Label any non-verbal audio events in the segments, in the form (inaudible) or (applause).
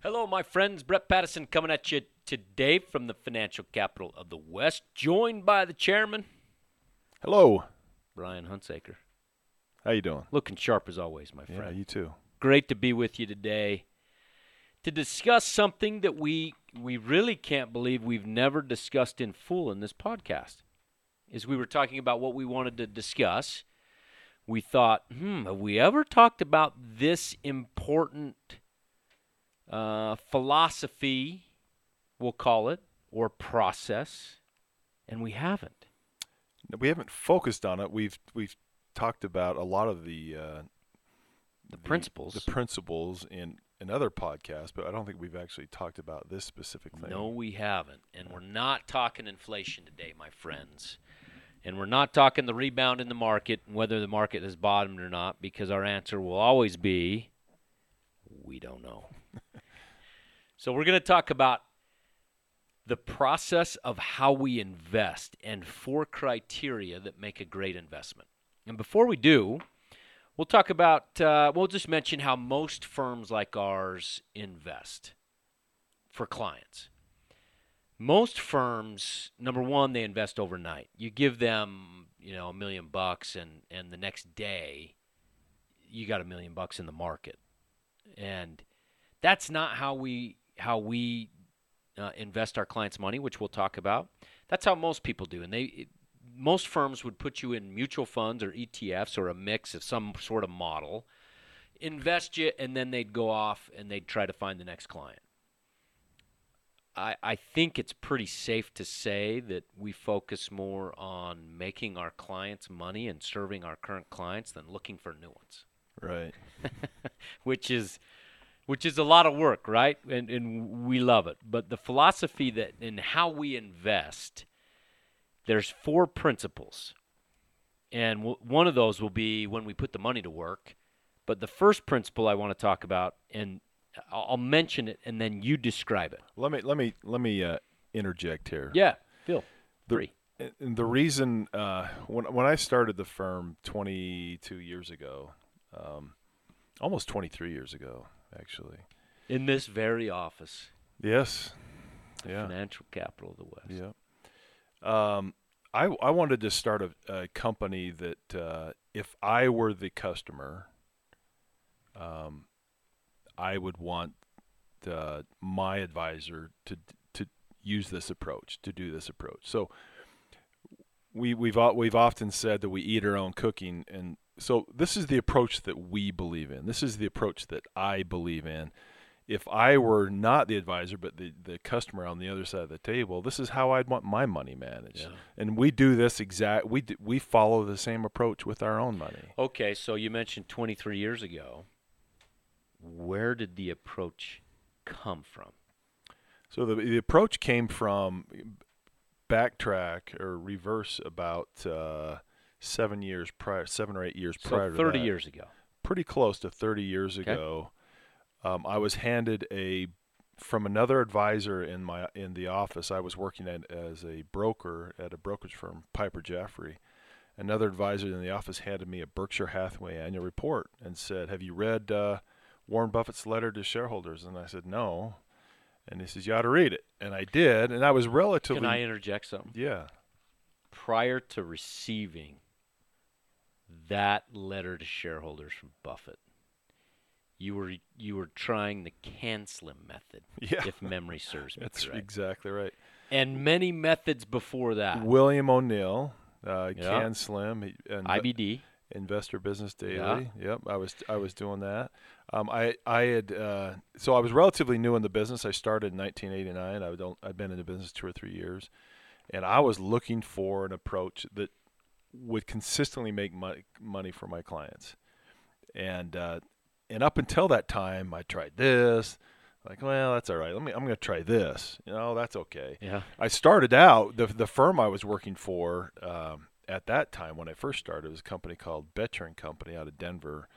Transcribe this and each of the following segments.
Hello, my friends. Brett Patterson coming at you today from the financial capital of the West, joined by the chairman, Hello. Brian Hunsaker. How you doing? Looking sharp as always, my friend. Yeah, you too. Great to be with you today to discuss something that we we really can't believe we've never discussed in full in this podcast. As we were talking about what we wanted to discuss, we thought, hmm, have we ever talked about this important uh, philosophy, we'll call it, or process? And we haven't. We haven't focused on it. We've we've talked about a lot of the uh, The principles. the principles in in other podcasts, but I don't think we've actually talked about this specific thing. No, we haven't. And we're not talking inflation today, my friends. And we're not talking the rebound in the market and whether the market has bottomed or not, because our answer will always be we don't know. So we're going to talk about the process of how we invest and four criteria that make a great investment. And before we do, we'll talk about, uh, we'll just mention how most firms like ours invest for clients. Most firms, number one, they invest overnight. You give them, you know, a million bucks, and and the next day, you got a million bucks in the market, and that's not how we how we uh, invest our clients' money, which we'll talk about. That's how most people do, and they it, most firms would put you in mutual funds or ETFs or a mix of some sort of model, invest you, and then they'd go off and they'd try to find the next client. I, I think it's pretty safe to say that we focus more on making our clients money and serving our current clients than looking for new ones, Right. (laughs) which is which is a lot of work, right? And and we love it. But the philosophy that in how we invest, there's four principles, and w- one of those will be when we put the money to work. But the first principle I want to talk about, and I'll mention it, and then you describe it. Let me let me let me uh, interject here. Yeah, Phil. The- Three. And- And the reason uh, when when I started the firm 22 years ago, um, almost 23 years ago, actually. In this very office, Yes. Yeah. financial capital of the West. Yeah. Um, I I wanted to start a, a company that uh, if I were the customer, um, I would want the, my advisor to to use this approach, to do this approach. So we we've we've often said that we eat our own cooking, and so this is the approach that we believe in. This is the approach that I believe in. If I were not the advisor, but the, the customer on the other side of the table, this is how I'd want my money managed. Yeah. And we do this exact. We d- we follow the same approach with our own money. Okay, so you mentioned 23 years ago. Where did the approach come from? So the the approach came from backtrack or reverse about uh, seven years prior, seven or eight years prior so to 30 that. years ago. pretty close to 30 years Okay. ago. Um, I was handed a from another advisor in my in the office. I was working at, as a broker at a brokerage firm, Piper Jaffray. Another advisor in the office handed me a Berkshire Hathaway annual report and said, "Have you read uh, Warren Buffett's letter to shareholders?" And I said, "No." And he says, "You ought to read it." And I did, and I was relatively Can I interject something? yeah. Prior to receiving that letter to shareholders from Buffett, you were you were trying the CanSlim method, Yeah. if memory serves me (laughs) That's correct. exactly right. and many methods before that. William O'Neil, uh, Yeah. Slim, and IBD. Investor Business Daily. Yeah. Yep, I was I was doing that. Um, I I had uh, so I was relatively new in the business. I started in 1989. I don't I've been in the business two or three years, and I was looking for an approach that would consistently make money money for my clients. And uh, and up until that time, I tried this. Like, well, that's all right. Let me. I'm going to try this. You know, that's okay. Yeah. I started out the the firm I was working for um, at that time when I first started was a company called Boettcher and Company out of Denver,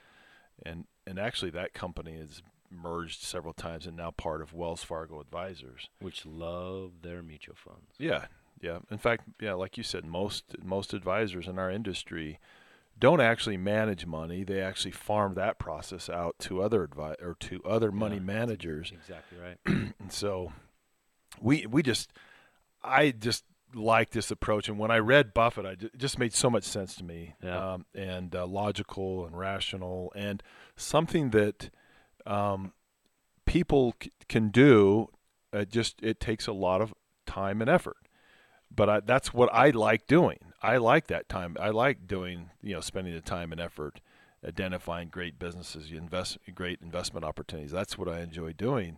and and actually that company has merged several times and now part of Wells Fargo Advisors. Which love their mutual funds. Yeah, yeah. In fact, yeah, like you said, most most advisors in our industry don't actually manage money. They actually farm that process out to other advi- or to other money Yeah. managers. Exactly right. (clears throat) And so we we just I just like this approach. And when I read Buffett, I ju- it just made so much sense to me, Yeah. um, and uh, logical and rational, and something that um, people c- can do. Uh, just it takes a lot of time and effort, but I, that's what I like doing. I like that time. I like doing you know spending the time and effort identifying great businesses, invest great investment opportunities. That's what I enjoy doing,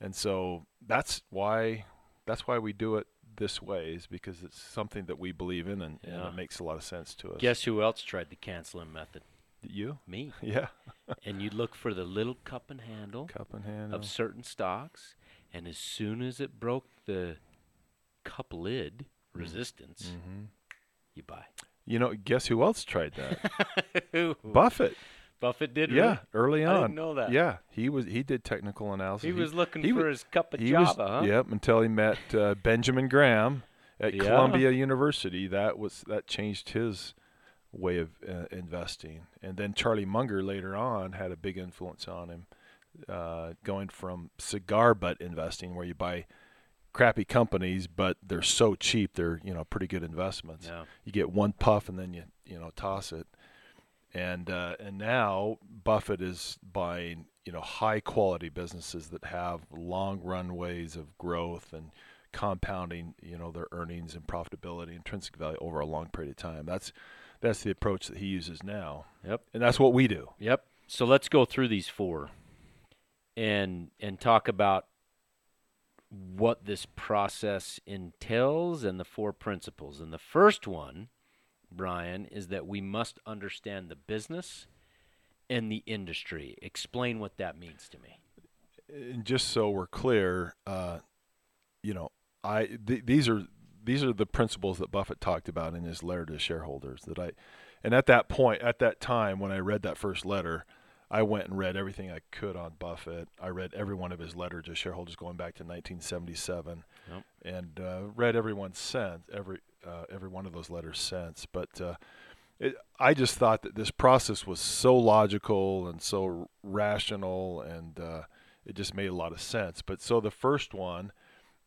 and so that's why that's why we do it this way is because it's something that we believe in and, and it makes a lot of sense to us. Guess who else tried the CanSlim method? you? Me. (laughs) Yeah. (laughs) and you look for the little cup and handle Cup and handle. of certain stocks, and as soon as it broke the cup lid resistance, hmm you buy. You know, guess who else tried that? (laughs) Buffett. Buffett did. Yeah, really? early on. I didn't know that. Yeah, he was. He did technical analysis. He was looking he for his cup of Java, was, huh? Yep, until he met uh, Benjamin Graham at Yeah. Columbia University. That was that changed his way of uh, investing. And then Charlie Munger later on had a big influence on him, uh, going from cigar butt investing, where you buy crappy companies, but they're so cheap, they're you know pretty good investments. Yeah. You get one puff and then you you know toss it. And uh, and now Buffett is buying you know high quality businesses that have long runways of growth and compounding you know their earnings and profitability intrinsic value over a long period of time. That's that's the approach that he uses now, Yep. and that's what we do. Yep. So let's go through these four and and talk about what this process entails and the four principles. And the first one, Brian, is that we must understand the business and the industry. Explain what that means to me. And just so we're clear, uh, you know, I th- these are these are the principles that Buffett talked about in his letter to shareholders. That I, and at that point, at that time when I read that first letter, I went and read everything I could on Buffett. I read every one of his letters to shareholders going back to 1977, Yep. and uh, read every one since every uh, every one of those letters since. But uh, it, I just thought that this process was so logical and so rational, and uh, it just made a lot of sense. But so the first one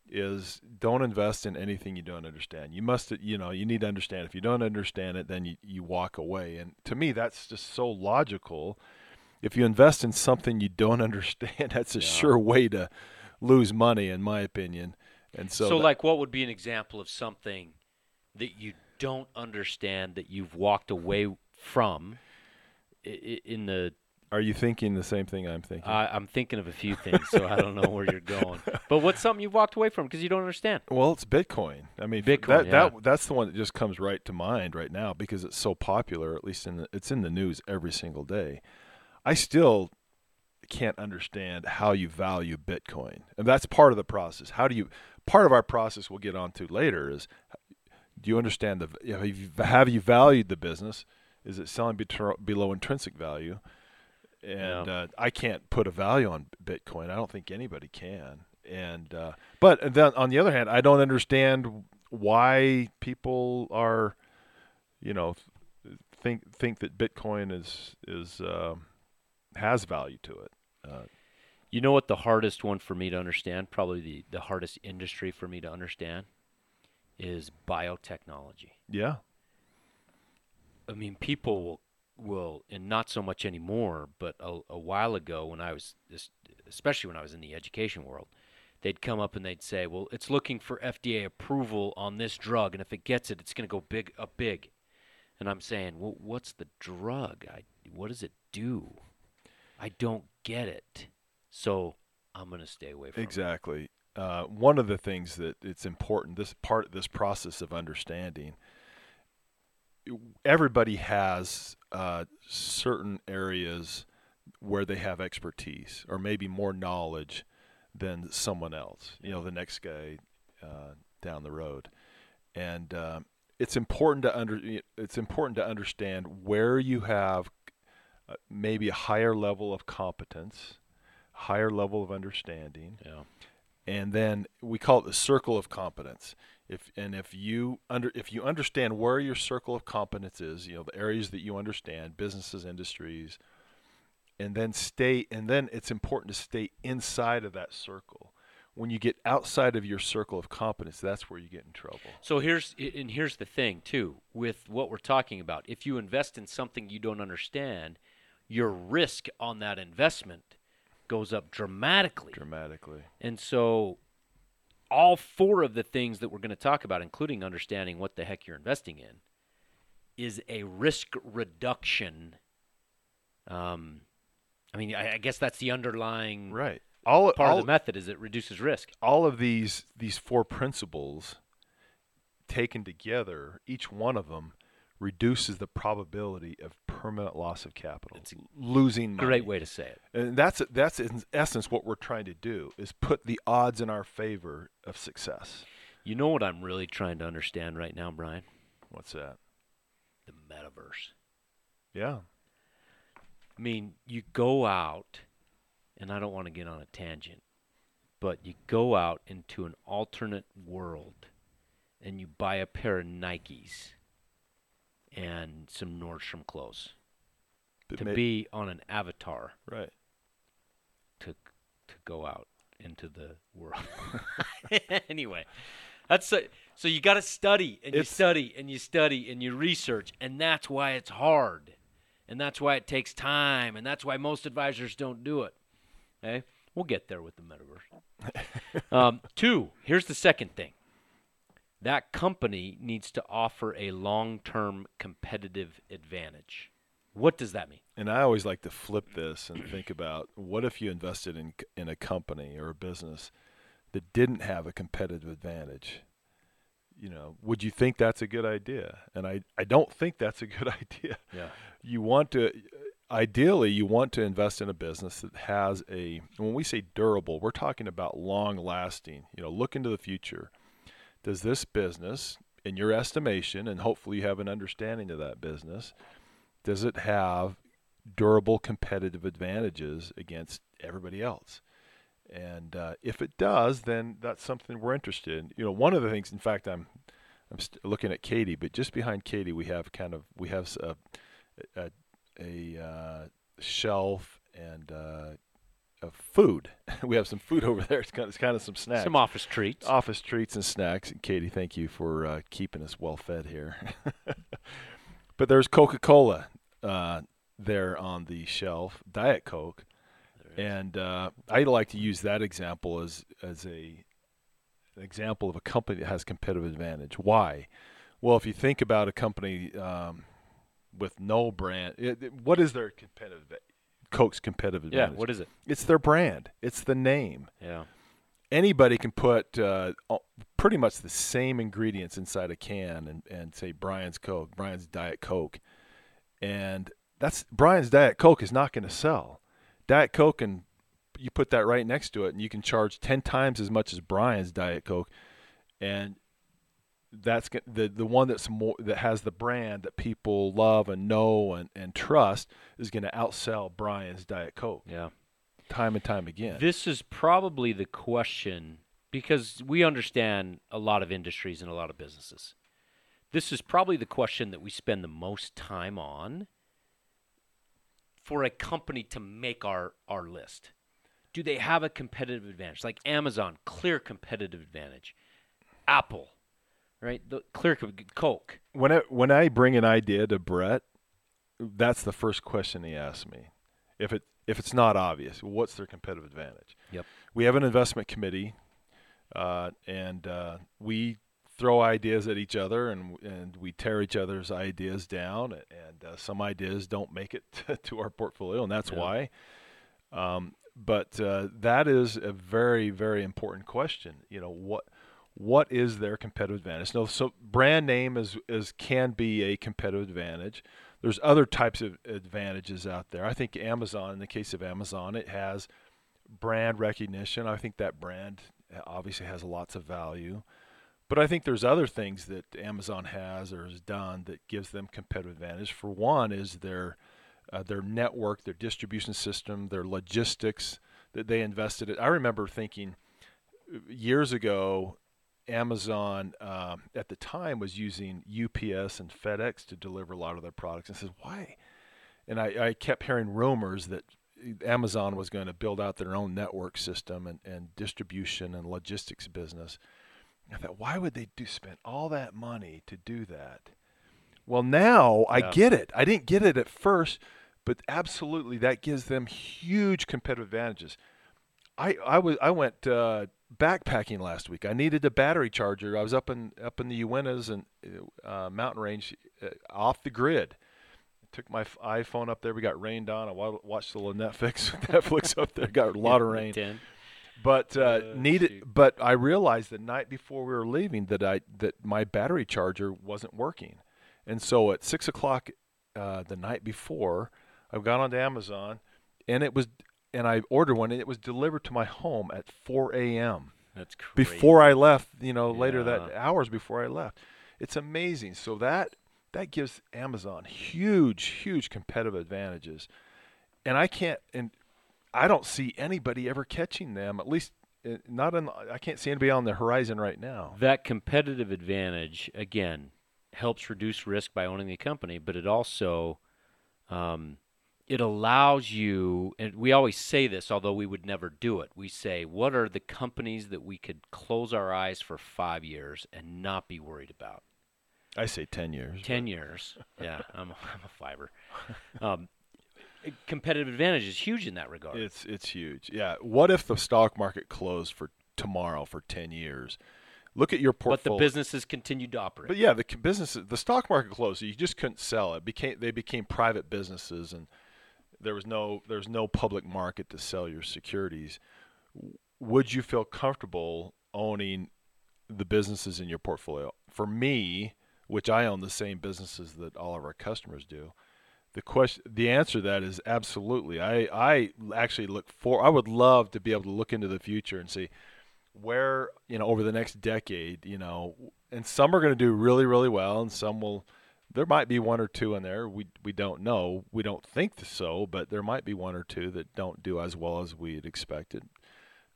is don't invest in anything you don't understand. You must, you know, you need to understand. If you don't understand it, then you, you walk away. And to me, that's just so logical. If you invest in something you don't (laughs) understand, that's a Yeah. sure way to lose money, in my opinion. And so, So, that- like, what would be an example of something that you don't understand that you've walked away from in the are you thinking the same thing I'm thinking? I, I'm thinking of a few things, so I don't know where you're going. (laughs) But what's something you've walked away from because you don't understand? Well, it's Bitcoin. I mean, Bitcoin, That, yeah. that that's the one that just comes right to mind right now because it's so popular. At least in the, it's in the news every single day. I still can't understand how you value Bitcoin, and that's part of the process. How do you? Part of our process we'll get onto later is, do you understand the? you know, Have you, valued the business? Is it selling below intrinsic value? And Yeah. uh, I can't put a value on Bitcoin. I don't think anybody can. And uh, but then on the other hand, I don't understand why people are, you know, think think that Bitcoin is is um, has value to it. Uh, You know what the hardest one for me to understand, probably the, the hardest industry for me to understand, is biotechnology. yeah, I mean, people will, will and not so much anymore, but a, a while ago when I was, especially when I was in the education world, they'd come up and they'd say, well, it's looking for FDA approval on this drug, and if it gets it, it's going to go big up big. And I'm saying, well, what's the drug? I, what does it do? I don't get it. So I'm going to stay away from it. exactly. Uh, one of the things that it's important this part this process of understanding. Everybody has uh, certain areas where they have expertise or maybe more knowledge than someone else. You know, the next guy uh, down the road, and um, it's important to under it's important to understand where you have uh, maybe a higher level of competence, higher level of understanding, Yeah. and then we call it the circle of competence. If and if you under if you understand where your circle of competence is, you know the areas that you understand, businesses, industries, and then stay and then it's important to stay inside of that circle. When you get outside of your circle of competence, that's where you get in trouble. So here's and here's the thing too with what we're talking about. If you invest in something you don't understand, your risk on that investment goes up dramatically. Dramatically. And so all four of the things that we're going to talk about, including understanding what the heck you're investing in, is a risk reduction. Um, I mean, I, I guess that's the underlying Right. All part all, of the method is it reduces risk. all of these these four principles taken together, each one of them reduces the probability of permanent loss of capital, It's losing money. Great way to say it. And that's that's in essence what we're trying to do is put the odds in our favor of success. You know what I'm really trying to understand right now, Brian? What's that? The metaverse. Yeah. I mean, you go out, and I don't want to get on a tangent, but you go out into an alternate world and you buy a pair of Nikes and some Nordstrom clothes But to may- be on an avatar right. to to go out into the world. (laughs) anyway, that's a, so you got to study and you study and you study and you research, and that's why it's hard, and that's why it takes time, and that's why most advisors don't do it. Okay, we'll get there with the metaverse. (laughs) um, two, here's the second thing. That company needs to offer a long-term competitive advantage. What does that mean? And I always like to flip this and (clears throat) think about what if you invested in in a company or a business that didn't have a competitive advantage? You know, would you think that's a good idea? And I, I don't think that's a good (laughs) idea. Yeah. You want to ideally you want to invest in a business that has a when we say durable, we're talking about long lasting, you know, look into the future. Does this business in your estimation and hopefully you have an understanding of that business, does it have durable competitive advantages against everybody else? And uh, if it does, then that's something we're interested in. You know, one of the things, in fact, I'm I'm st- looking at Katie, but just behind Katie, we have kind of we have a, a, uh, shelf and uh, of food. (laughs) we have some food over there. It's kind of, it's kind of some snacks Some office treats. office treats and snacks. And Katie, thank you for uh, keeping us well fed here. (laughs) but there's Coca Cola uh, there on the shelf, Diet Coke, and uh, I like to use that example as as a an example of a company that has competitive advantage. Why? Well, if you think about a company um, with no brand, it, it- what is their competitive? Coke's competitive advantage. yeah. What is it? It's their brand. It's the name Yeah. anybody can put uh, pretty much the same ingredients inside a can and, and say Brian's Coke, Brian's Diet Coke, and that's Brian's Diet Coke is not going to sell. Diet Coke and you put that right next to it, and you can charge ten times as much as Brian's Diet Coke, and that's the the one that's more that has the brand that people love and know and, and trust is going to outsell Brian's Diet Coke Yeah. time and time again. This is probably the question because we understand a lot of industries and a lot of businesses. This is probably the question that we spend the most time on for a company to make our, our list. Do they have a competitive advantage? Like Amazon, clear competitive advantage. Apple, right? The clear co- Coke. when I, when I bring an idea to Brett, that's the first question he asks me. If it if it's not obvious, what's their competitive advantage? Yep. We have an investment committee, uh, and uh, we throw ideas at each other, and and we tear each other's ideas down, and uh, some ideas don't make it (laughs) to our portfolio, and that's Yeah. why. Um, but uh, that is a very very important question. You know what what is their competitive advantage? No, so brand name is is can be a competitive advantage. There's other types of advantages out there. I think Amazon, in the case of Amazon, it has brand recognition. I think that brand obviously has lots of value. But I think there's other things that Amazon has or has done that gives them competitive advantage. For one, is their uh, their network, their distribution system, their logistics that they invested in. I remember thinking uh, years ago, Amazon um, at the time was using UPS and FedEx to deliver a lot of their products. And says why? And I, I kept hearing rumors that Amazon was going to build out their own network system and, and distribution and logistics business. I thought, why would they do spend all that money to do that? Well, now I get it. I didn't get it at first, but absolutely that gives them huge competitive advantages. I I was I went uh, backpacking last week. I needed a battery charger. I was up in up in the Uintas and uh, mountain range, uh, off the grid. Took my iPhone up there. We got rained on. I watched a little Netflix. (laughs) Netflix up there got a lot of rain. Ten. But uh, Uh, needed. shoot. But I realized the night before we were leaving that I that my battery charger wasn't working, and so at six o'clock uh, the night before, I got onto Amazon, and it was and I ordered one, and it was delivered to my home at 4 a.m. That's crazy. before I left. You know, later that hours before I left. It's amazing. So that that gives Amazon huge, huge competitive advantages, and I can't and I don't see anybody ever catching them. At least uh, not in. I can't see anybody on the horizon right now. that competitive advantage again helps reduce risk by owning the company, but it also um, it allows you. And we always say this, although we would never do it. We say, what are the companies that we could close our eyes for five years and not be worried about? I say ten years. Ten years. Yeah, (laughs) I'm a, I'm a fiber. Um, competitive advantage is huge in that regard. It's it's huge. Yeah. What if the stock market closed for tomorrow for ten years? Look at your portfolio. but the businesses continued to operate. But yeah, the businesses, the stock market closed. So you just couldn't sell it. Became they became private businesses, and there was no there was no public market to sell your securities. Would you feel comfortable owning the businesses in your portfolio? For me, which I own the same businesses that all of our customers do, the question, the answer to that is absolutely. I I actually look for. I would love to be able to look into the future and see where you know over the next decade you know and some are going to do really really well and some will there might be one or two in there we we don't know we don't think so but there might be one or two that don't do as well as we had expected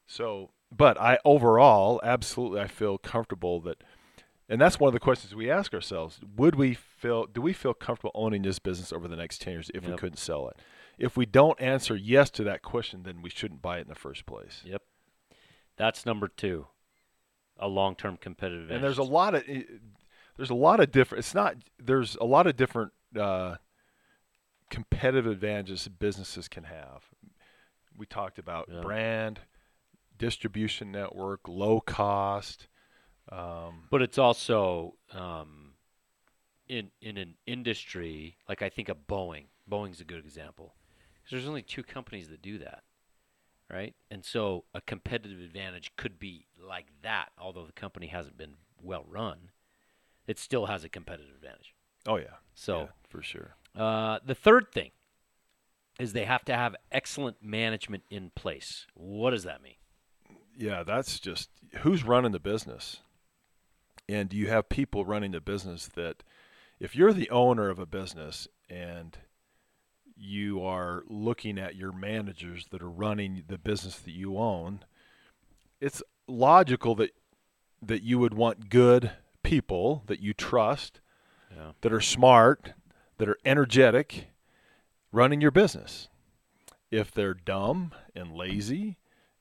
so but i overall absolutely i feel comfortable that and that's one of the questions we ask ourselves would we feel do we feel comfortable owning this business over the next 10 years if we couldn't sell it if we don't answer yes to that question then we shouldn't buy it in the first place Yep. That's number two. A long-term competitive advantage. and there's a lot of there's a lot of different it's not there's a lot of different uh, competitive advantages businesses can have we talked about Yeah. brand distribution network low cost um, But it's also um, in in an industry like I think of Boeing. Boeing's a good example. 'Cause there's only two companies that do that, right? And so a competitive advantage could be like that. Although the company hasn't been well run, it still has a competitive advantage. oh yeah So yeah, for sure uh, the third thing is they have to have excellent management in place. What does that mean? yeah that's just who's running the business and you have people running the business that if you're the owner of a business and you are looking at your managers that are running the business that you own it's logical that that you would want good people that you trust Yeah. that are smart that are energetic running your business if they're dumb and lazy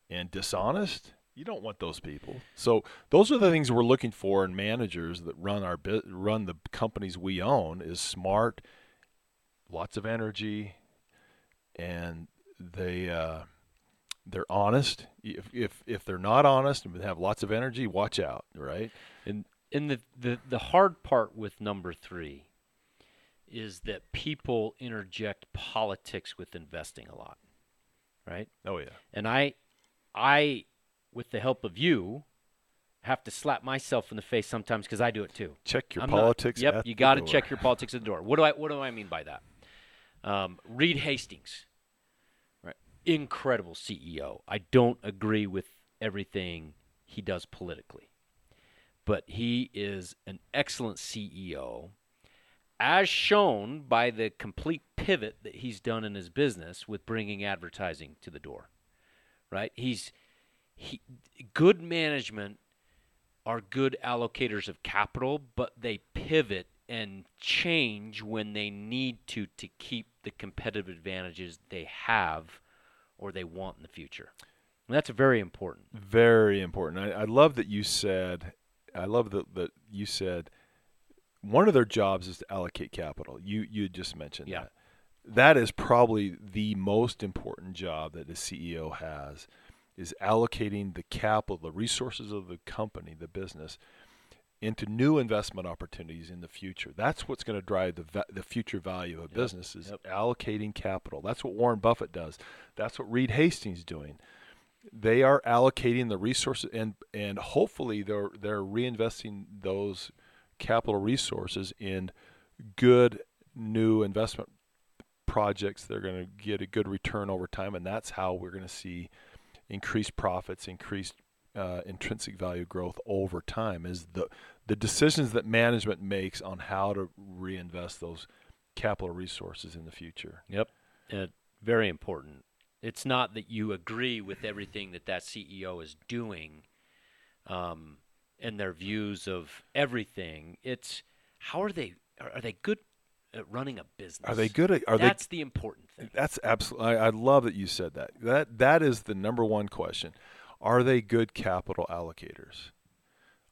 and dishonest, you don't want those people. So those are the things we're looking for in managers that run our run the companies we own is smart, lots of energy, and they uh, they're honest. If if if they're not honest and have lots of energy, watch out, right? And and the, the the hard part with number three is that people interject politics with investing a lot, right? Oh yeah. And I, I, with the help of you, have to slap myself in the face sometimes because I do it too. Check your I'm not- politics. yep, at you got to check your politics at the door. What do I What do I mean by that? Um, Reed Hastings, right? Incredible CEO. I don't agree with everything he does politically, but he is an excellent CEO, as shown by the complete pivot that he's done in his business with bringing advertising to the door. Right? He's he good management are good allocators of capital, but they pivot and change when they need to to keep the competitive advantages they have or they want in the future. And that's very important. Very important. I, I love that you said. I love that that you said one of their jobs is to allocate capital. You you just mentioned Yeah. that. That is probably the most important job that a CEO has is allocating the capital, the resources of the company, the business into new investment opportunities in the future. That's what's going to drive the va- the future value of a Yep. business is Yep. allocating capital. That's what Warren Buffett does. That's what Reed Hastings doing. They are allocating the resources and and hopefully they're they're reinvesting those capital resources in good new investment projects they're going to get a good return over time and that's how we're going to see increased profits increased uh, intrinsic value growth over time is the the decisions that management makes on how to reinvest those capital resources in the future Yep. and very important. It's not that you agree with everything that that CEO is doing um, and their views of everything. It's how are they are, they good at running a business? are they good at are That's the important thing. that's absolutely I, I love that you said that that that is the number one question are they good capital allocators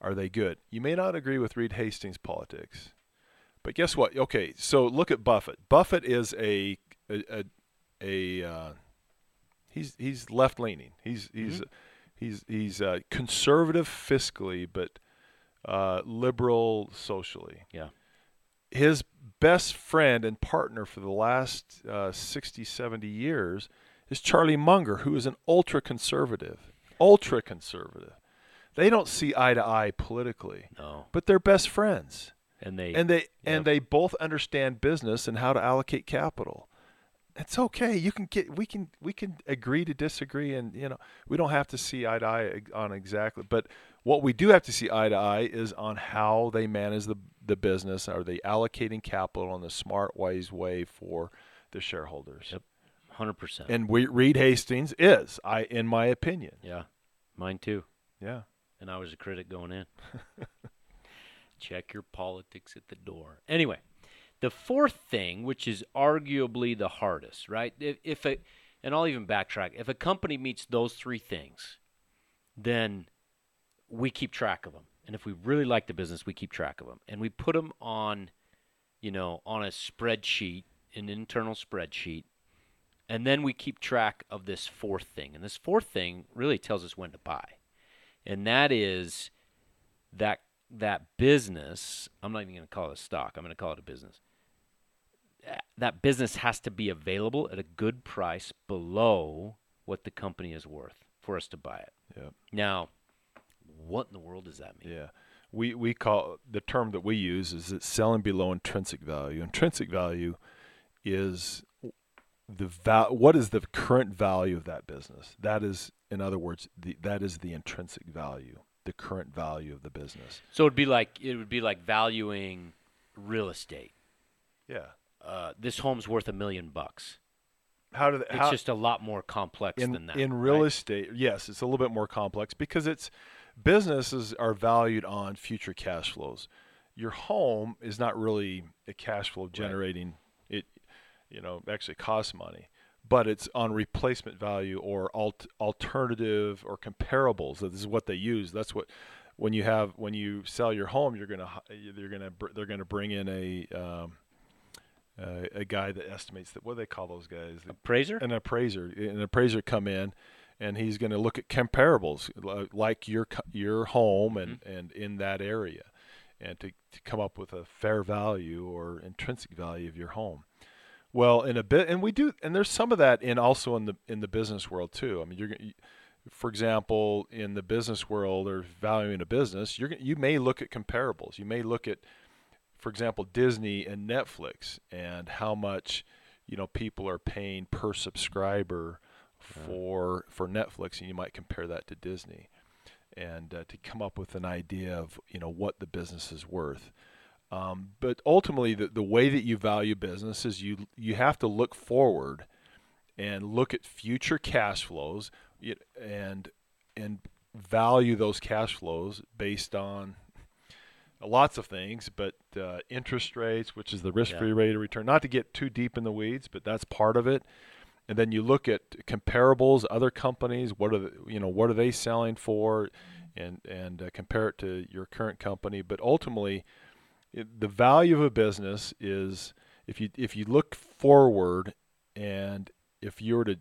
are they good you may not agree with reed hastings politics but guess what okay so look at buffett buffett is a a a, a uh, he's he's left leaning he's he's he's he's uh, conservative fiscally but uh, liberal socially Yeah. his best friend and partner for the last uh, 60, 70 years is Charlie Munger, who is an ultra conservative. Ultra conservative. They don't see eye to eye politically, No. but they're best friends. And they And they Yep. and they both understand business and how to allocate capital. It's okay. You can get we can we can agree to disagree and you know, we don't have to see eye to eye on exactly, but what we do have to see eye to eye is on how they manage the the business. Are they allocating capital in the smart, wise way for the shareholders? Yep. 100%. And we, Reed Hastings is, I in my opinion. yeah. Mine too. Yeah. and I was a critic going in. (laughs) Check your politics at the door. Anyway, the fourth thing, which is arguably the hardest, right? If, if a, and I'll even backtrack. If a company meets those three things, then we keep track of them. And if we really like the business, we keep track of them, and we put them on, you know, on a spreadsheet, an internal spreadsheet, and then we keep track of this fourth thing. And this fourth thing really tells us when to buy and that is that that business. I'm not even going to call it a stock. I'm going to call it a business. That- business has to be available at a good price below what the company is worth for us to buy it. Yeah. Now, what in the world does that mean? Yeah. We we call the term that we use is it's selling below intrinsic value. Intrinsic value is the val- what is the current value of that business? That is in other words, the that is the intrinsic value, the current value of the business. So it'd be like it would be like valuing real estate. Yeah. Uh, this home's worth a million bucks. How do they, It's how, just a lot more complex in than that. in real right? estate? Yes, it's a little bit more complex because it's businesses are valued on future cash flows. Your home is not really a cash flow generating. It, you know, actually costs money, but it's on replacement value or alt, alternative or comparables. This is what they use. That's what when you have when you sell your home, you're gonna you're gonna they're gonna bring in a um, uh, a guy that estimates that what do they call those guys? Appraiser. an appraiser. An appraiser come in and he's going to look at comparables like your your home and and in that area and to, to come up with a fair value or intrinsic value of your home. Well in a bit and we do and there's some of that in also in the in the business world too. I mean you're for example in the business world or valuing a business you're you may look at comparables. You may look at for example Disney and Netflix and how much you know people are paying per subscriber for for Netflix and you might compare that to Disney. And uh, to come up with an idea of you know what the business is worth. Um, but ultimately the, the way that you value business is you you have to look forward and look at future cash flows and and value those cash flows based on lots of things, but uh, interest rates, which is the risk-free Yeah. rate of return. Not to get too deep in the weeds, but that's part of it. And then you look at comparables, other companies. What are the, you know what are they selling for, and and uh, compare it to your current company. But ultimately, it, the value of a business is if you if you look forward, and if you were to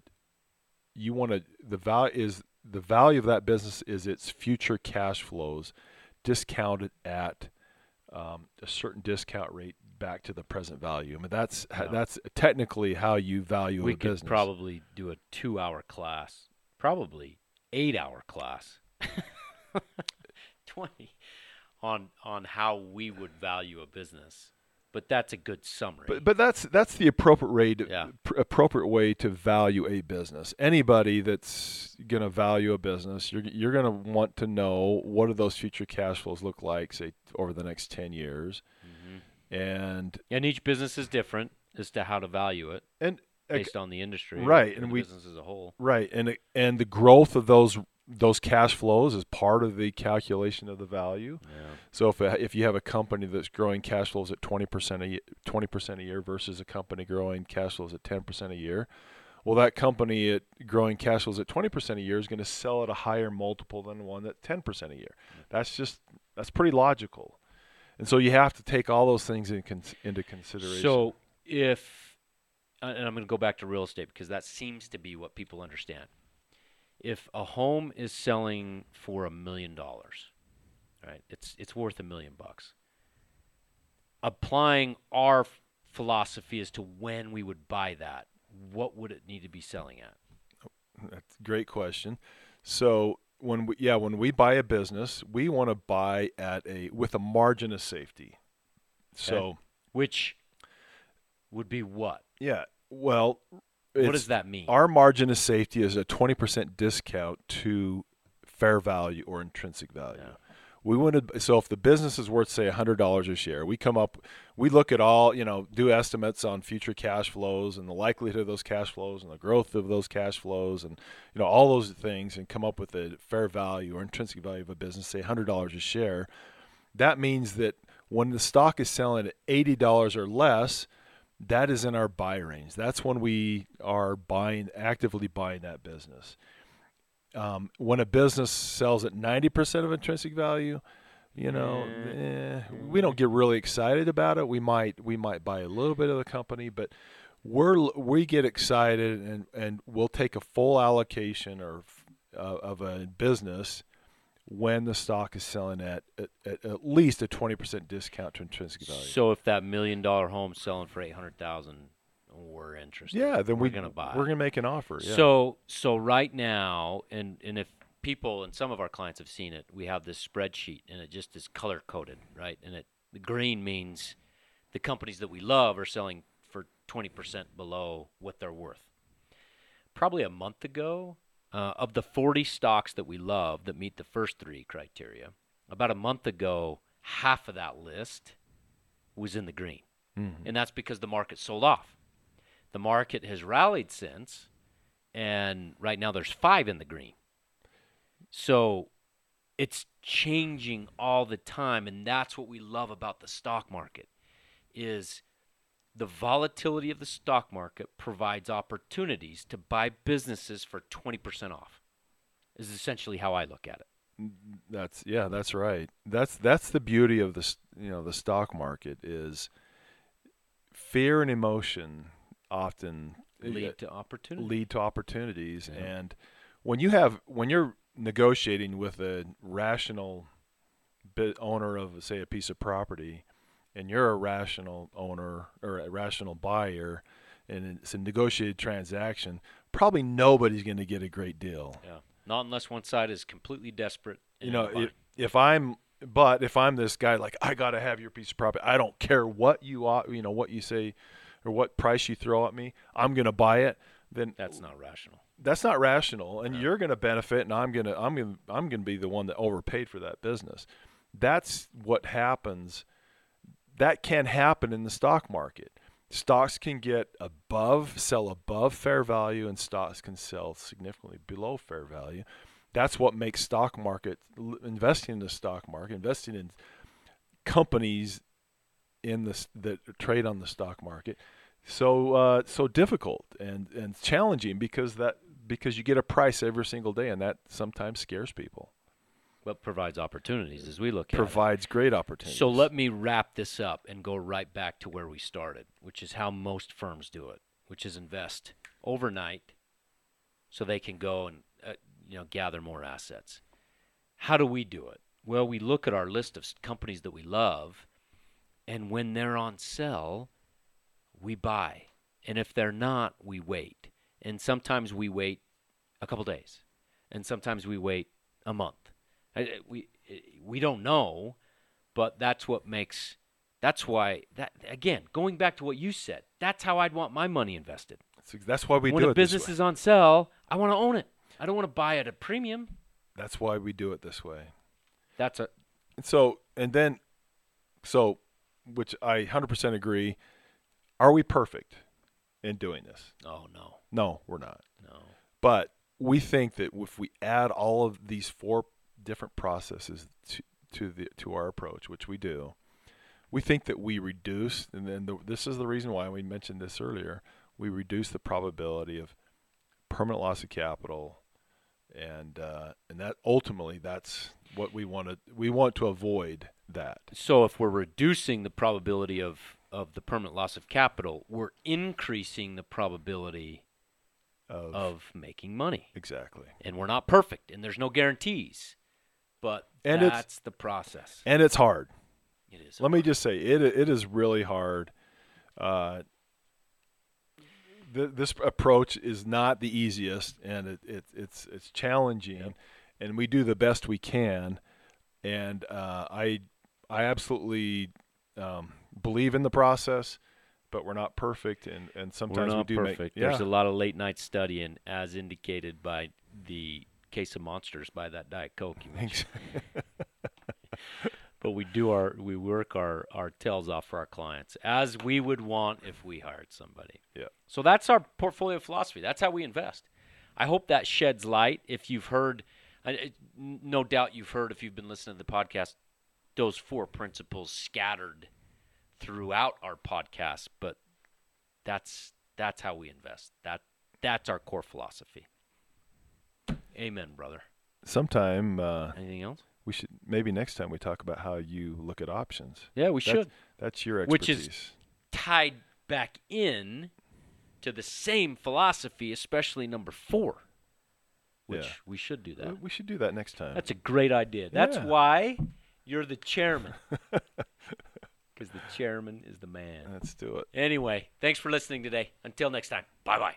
you want to the value is the value of that business is its future cash flows discounted at um, a certain discount rate back to the present value. I mean that's Yeah. that's technically how you value we a business. We could probably do a two-hour class, probably eight-hour class, (laughs) (laughs) twenty, on on how we would value a business. But that's a good summary. But but that's that's the appropriate way to Yeah. pr- appropriate way to value a business. Anybody that's going to value a business, you're you're going to want to know what do those future cash flows look like, say over the next ten years, Mhm. and and each business is different as to how to value it and uh, based on the industry, right, and and the we- business as a whole. right, and and the growth of those those cash flows is part of the calculation of the value. Yeah. So if if you have a company that's growing cash flows at 20% a ye- 20% a year versus a company growing cash flows at 10% a year, well that company at growing cash flows at 20% a year is going to sell at a higher multiple than one at 10% a year. Mm. That's just that's pretty logical. And so you have to take all those things in into consideration. So if, and I'm going to go back to real estate because that seems to be what people understand. If a home is selling for a million dollars, right? It's it's worth a million bucks. Applying our f- philosophy as to when we would buy that, what would it need to be selling at? That's a great question. So when we yeah, when we buy a business, we want to buy at a with a margin of safety. So Which would be what? Yeah. Well, what does that mean? Our margin of safety is a 20% discount to fair value or intrinsic value. Yeah. We want to so if the business is worth say $100 a share, we come up we look at all, you know, do estimates on future cash flows and the likelihood of those cash flows and the growth of those cash flows and you know all those things and come up with a fair value or intrinsic value of a business, say $100 a share. That means that when the stock is selling at $80 or less, that is in our buy range. That's when we are buying, actively buying that business. Um, when a business sells at 90% of intrinsic value, you know, eh, we don't get really excited about it. We might we might buy a little bit of the company, but we're we get excited and and we'll take a full allocation or uh, of a business when the stock is selling at at, at, least a 20% discount to intrinsic value. So if that million dollar home's selling for eight hundred thousand, we're interested. yeah, then we're we, gonna buy. We're gonna make an offer. Yeah. So so right now, and and if people and some of our clients have seen it, we have this spreadsheet, and it just is color coded, right? And it the green means the companies that we love are selling for twenty percent below what they're worth. Probably a month ago, uh, of the forty stocks that we love that meet the first three criteria, about a month ago, half of that list was in the green Mhm. and that's because the market sold off. The market has rallied since, and right now there's five in the green. So it's changing all the time, and that's what we love about the stock market is the volatility of the stock market provides opportunities to buy businesses for 20% off. Is essentially how I look at it. That's yeah, that's right. That's that's the beauty of this. You know, the stock market is fear and emotion often uh, Lead to opportunity. lead to opportunities. Yeah. And when you have when you're negotiating with a rational bit owner of say a piece of property, and you're a rational owner or a rational buyer, and it's a negotiated transaction, probably nobody's going to get a great deal. Yeah. Not unless one side is completely desperate. you know if, if i'm but if i'm this guy like i gotta have your piece of property i don't care what you you know what you say or what price you throw at me i'm gonna buy it then that's not rational. that's not rational and you're gonna benefit and i'm gonna i'm gonna i'm gonna be the one that overpaid for that business that's what happens that can happen in the stock market stocks can get above sell above fair value and stocks can sell significantly below fair value That's what makes stock market investing in the stock market, investing in companies in the that trade on the stock market, so uh, so difficult and and challenging because that because you get a price every single day, and that sometimes scares people. But provides opportunities as we look at it. Provides great opportunities. So let me wrap this up and go right back to where we started, which is how most firms do it, which is invest overnight so they can go and uh, you know gather more assets. How do we do it? Well, we look at our list of companies that we love and when they're on sale, we buy. And if they're not, we wait. And sometimes we wait a couple days. And sometimes we wait a month. I- I- We eh, we don't know, but that's what makes that's why that again going back to what you said that's how i'd want my money invested That's, that's why we when do a it this business way. is on sale i want to own it i don't want to buy at a premium That's why we do it this way. that's a So and then, so, which I 100% agree. Are we perfect in doing this? oh no No, we're not. no But we think that if we add all of these four different processes to, to the to our approach, which we do, we think that we reduce, and then the, this is the reason why we mentioned this earlier. We reduce the probability of permanent loss of capital, and uh, and that ultimately that's what we want to we want to avoid that. so if we're reducing the probability of of the permanent loss of capital we're increasing the probability Of, of making money exactly, and we're not perfect and there's no guarantees but And it's- that's the process and it's hard. it is Let me just say it it is really hard. Uh, th- this approach is not the easiest, and it, it it's it's challenging, and we do the best we can. And uh, I I absolutely um, believe in the process, but we're not perfect, and, and sometimes we do perfect. make yeah There's a lot of late night studying, as indicated by the case of monsters by that Diet Coke. You mentioned. (laughs) but we do our we work our our tails off for our clients as we would want if we hired somebody. Yeah. So that's our portfolio philosophy. That's how we invest. I hope that sheds light. If you've heard, no doubt you've heard if you've been listening to the podcast, those four principles scattered throughout our podcast. But that's that's how we invest. That that's our core philosophy. Amen, brother. sometime uh, Anything else? we should maybe next time we talk about how you look at options. Yeah, we That's- should. That's your expertise. Which is- Tied back in to the same philosophy, especially number four, which Yeah. we should do that. We- should do that next time. That's a great idea. That's Yeah. why you're the chairman. (laughs) Because the chairman is the man. Let's do it. Anyway, thanks for listening today. Until next time, bye bye.